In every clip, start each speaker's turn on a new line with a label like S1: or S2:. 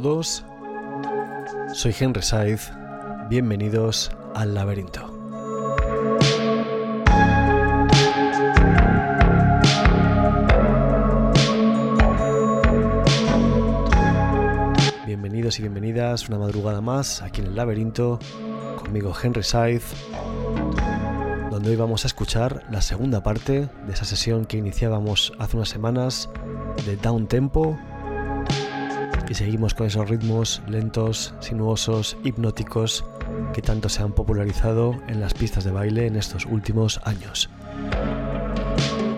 S1: Todos, soy Henry Saiz, bienvenidos al laberinto. Bienvenidos y bienvenidas una madrugada más aquí en el laberinto, conmigo Henry Saiz, donde hoy vamos a escuchar la segunda parte de esa sesión que iniciábamos hace unas semanas de Down Tempo y seguimos con esos ritmos lentos, sinuosos, hipnóticos que tanto se han popularizado en las pistas de baile en estos últimos años.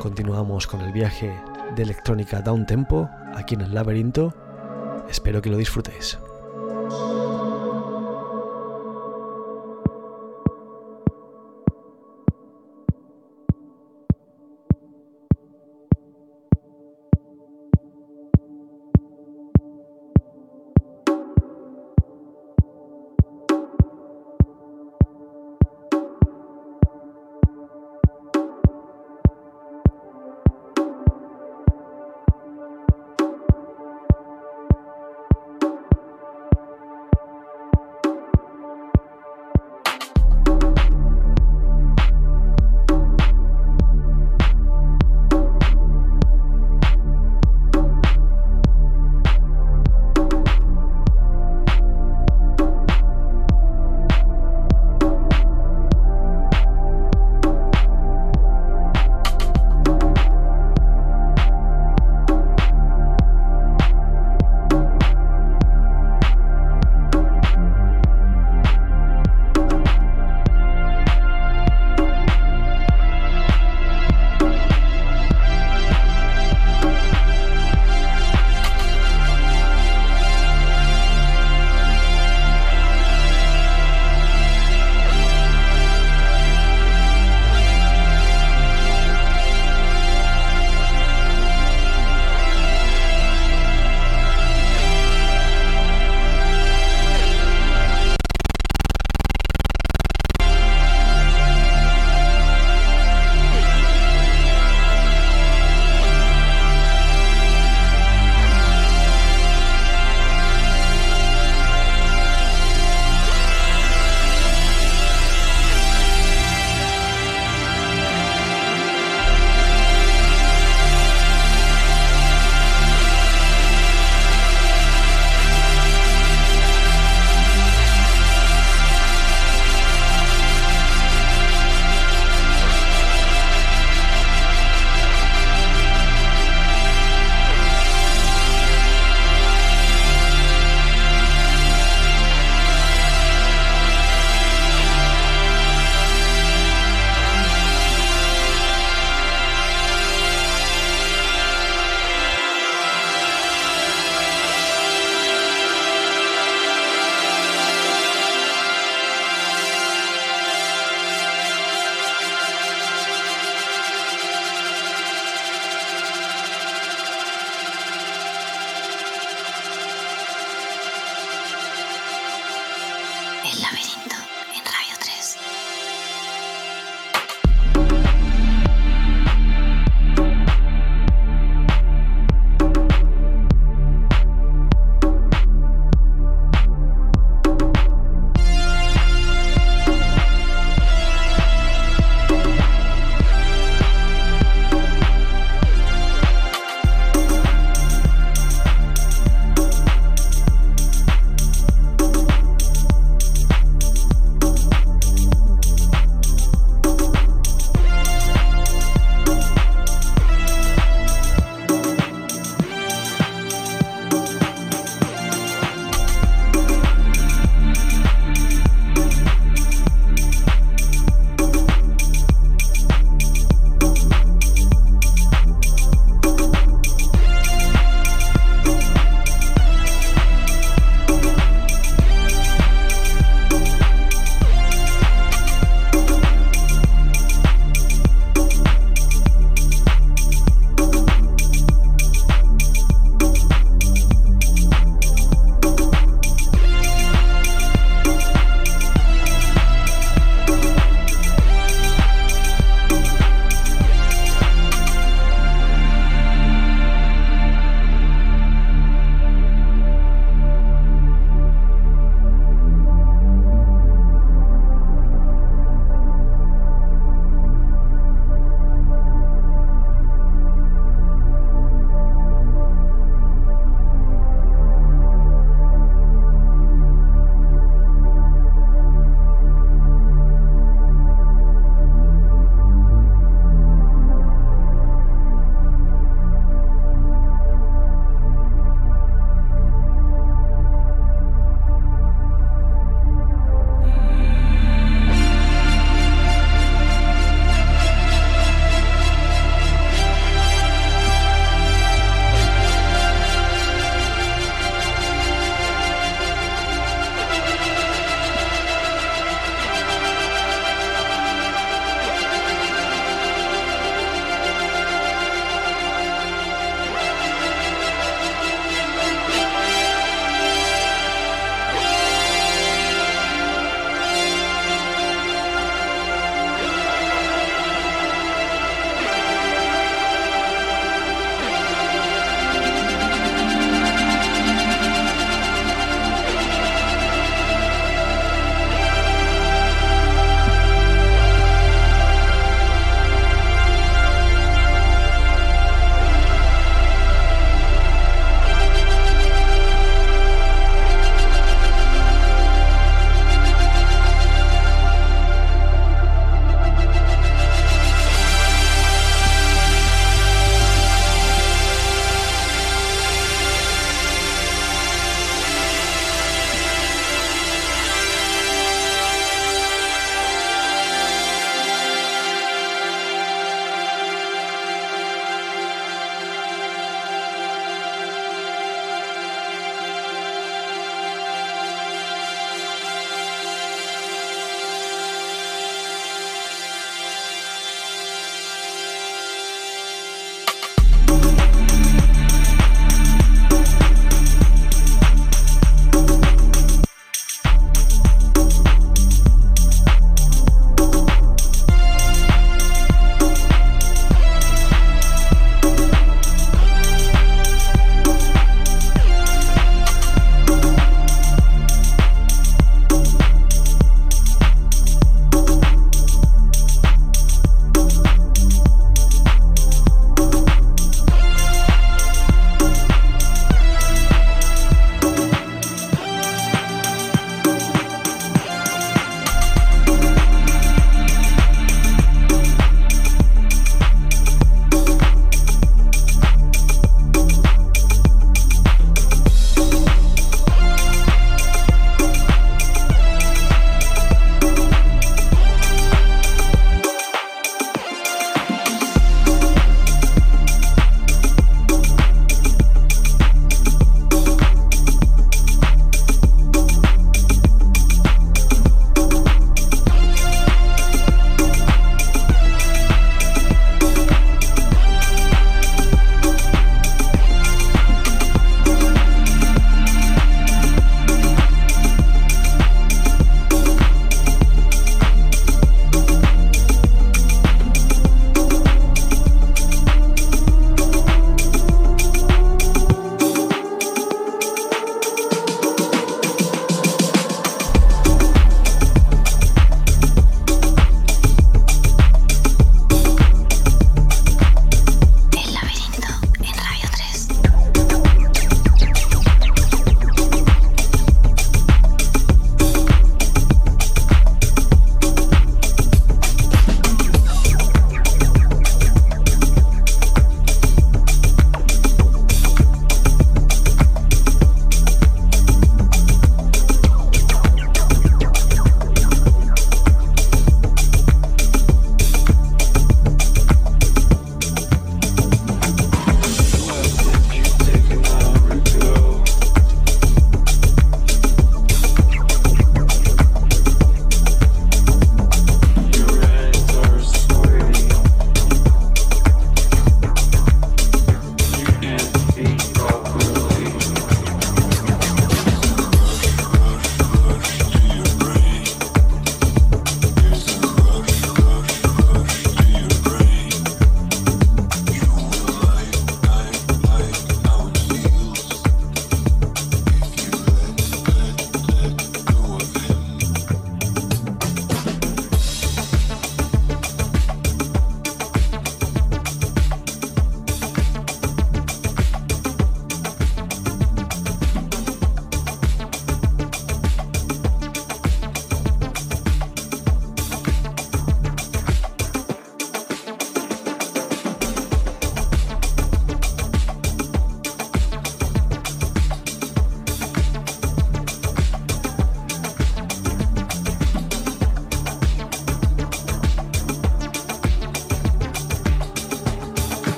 S1: Continuamos con el viaje de electrónica down tempo aquí en el laberinto. Espero que lo disfrutéis.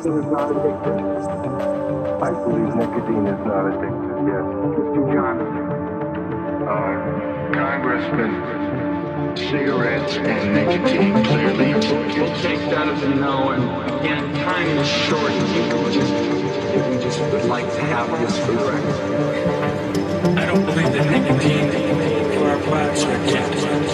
S2: is not addictive.
S3: I believe nicotine is not addictive, yes.
S2: Mr. Johnson.
S3: Uh, Congressman, cigarettes and nicotine clearly.
S2: We'll take that as a no, and again, time is short. If you just would like to have this for the record. I don't believe that nicotine or our products are addictive.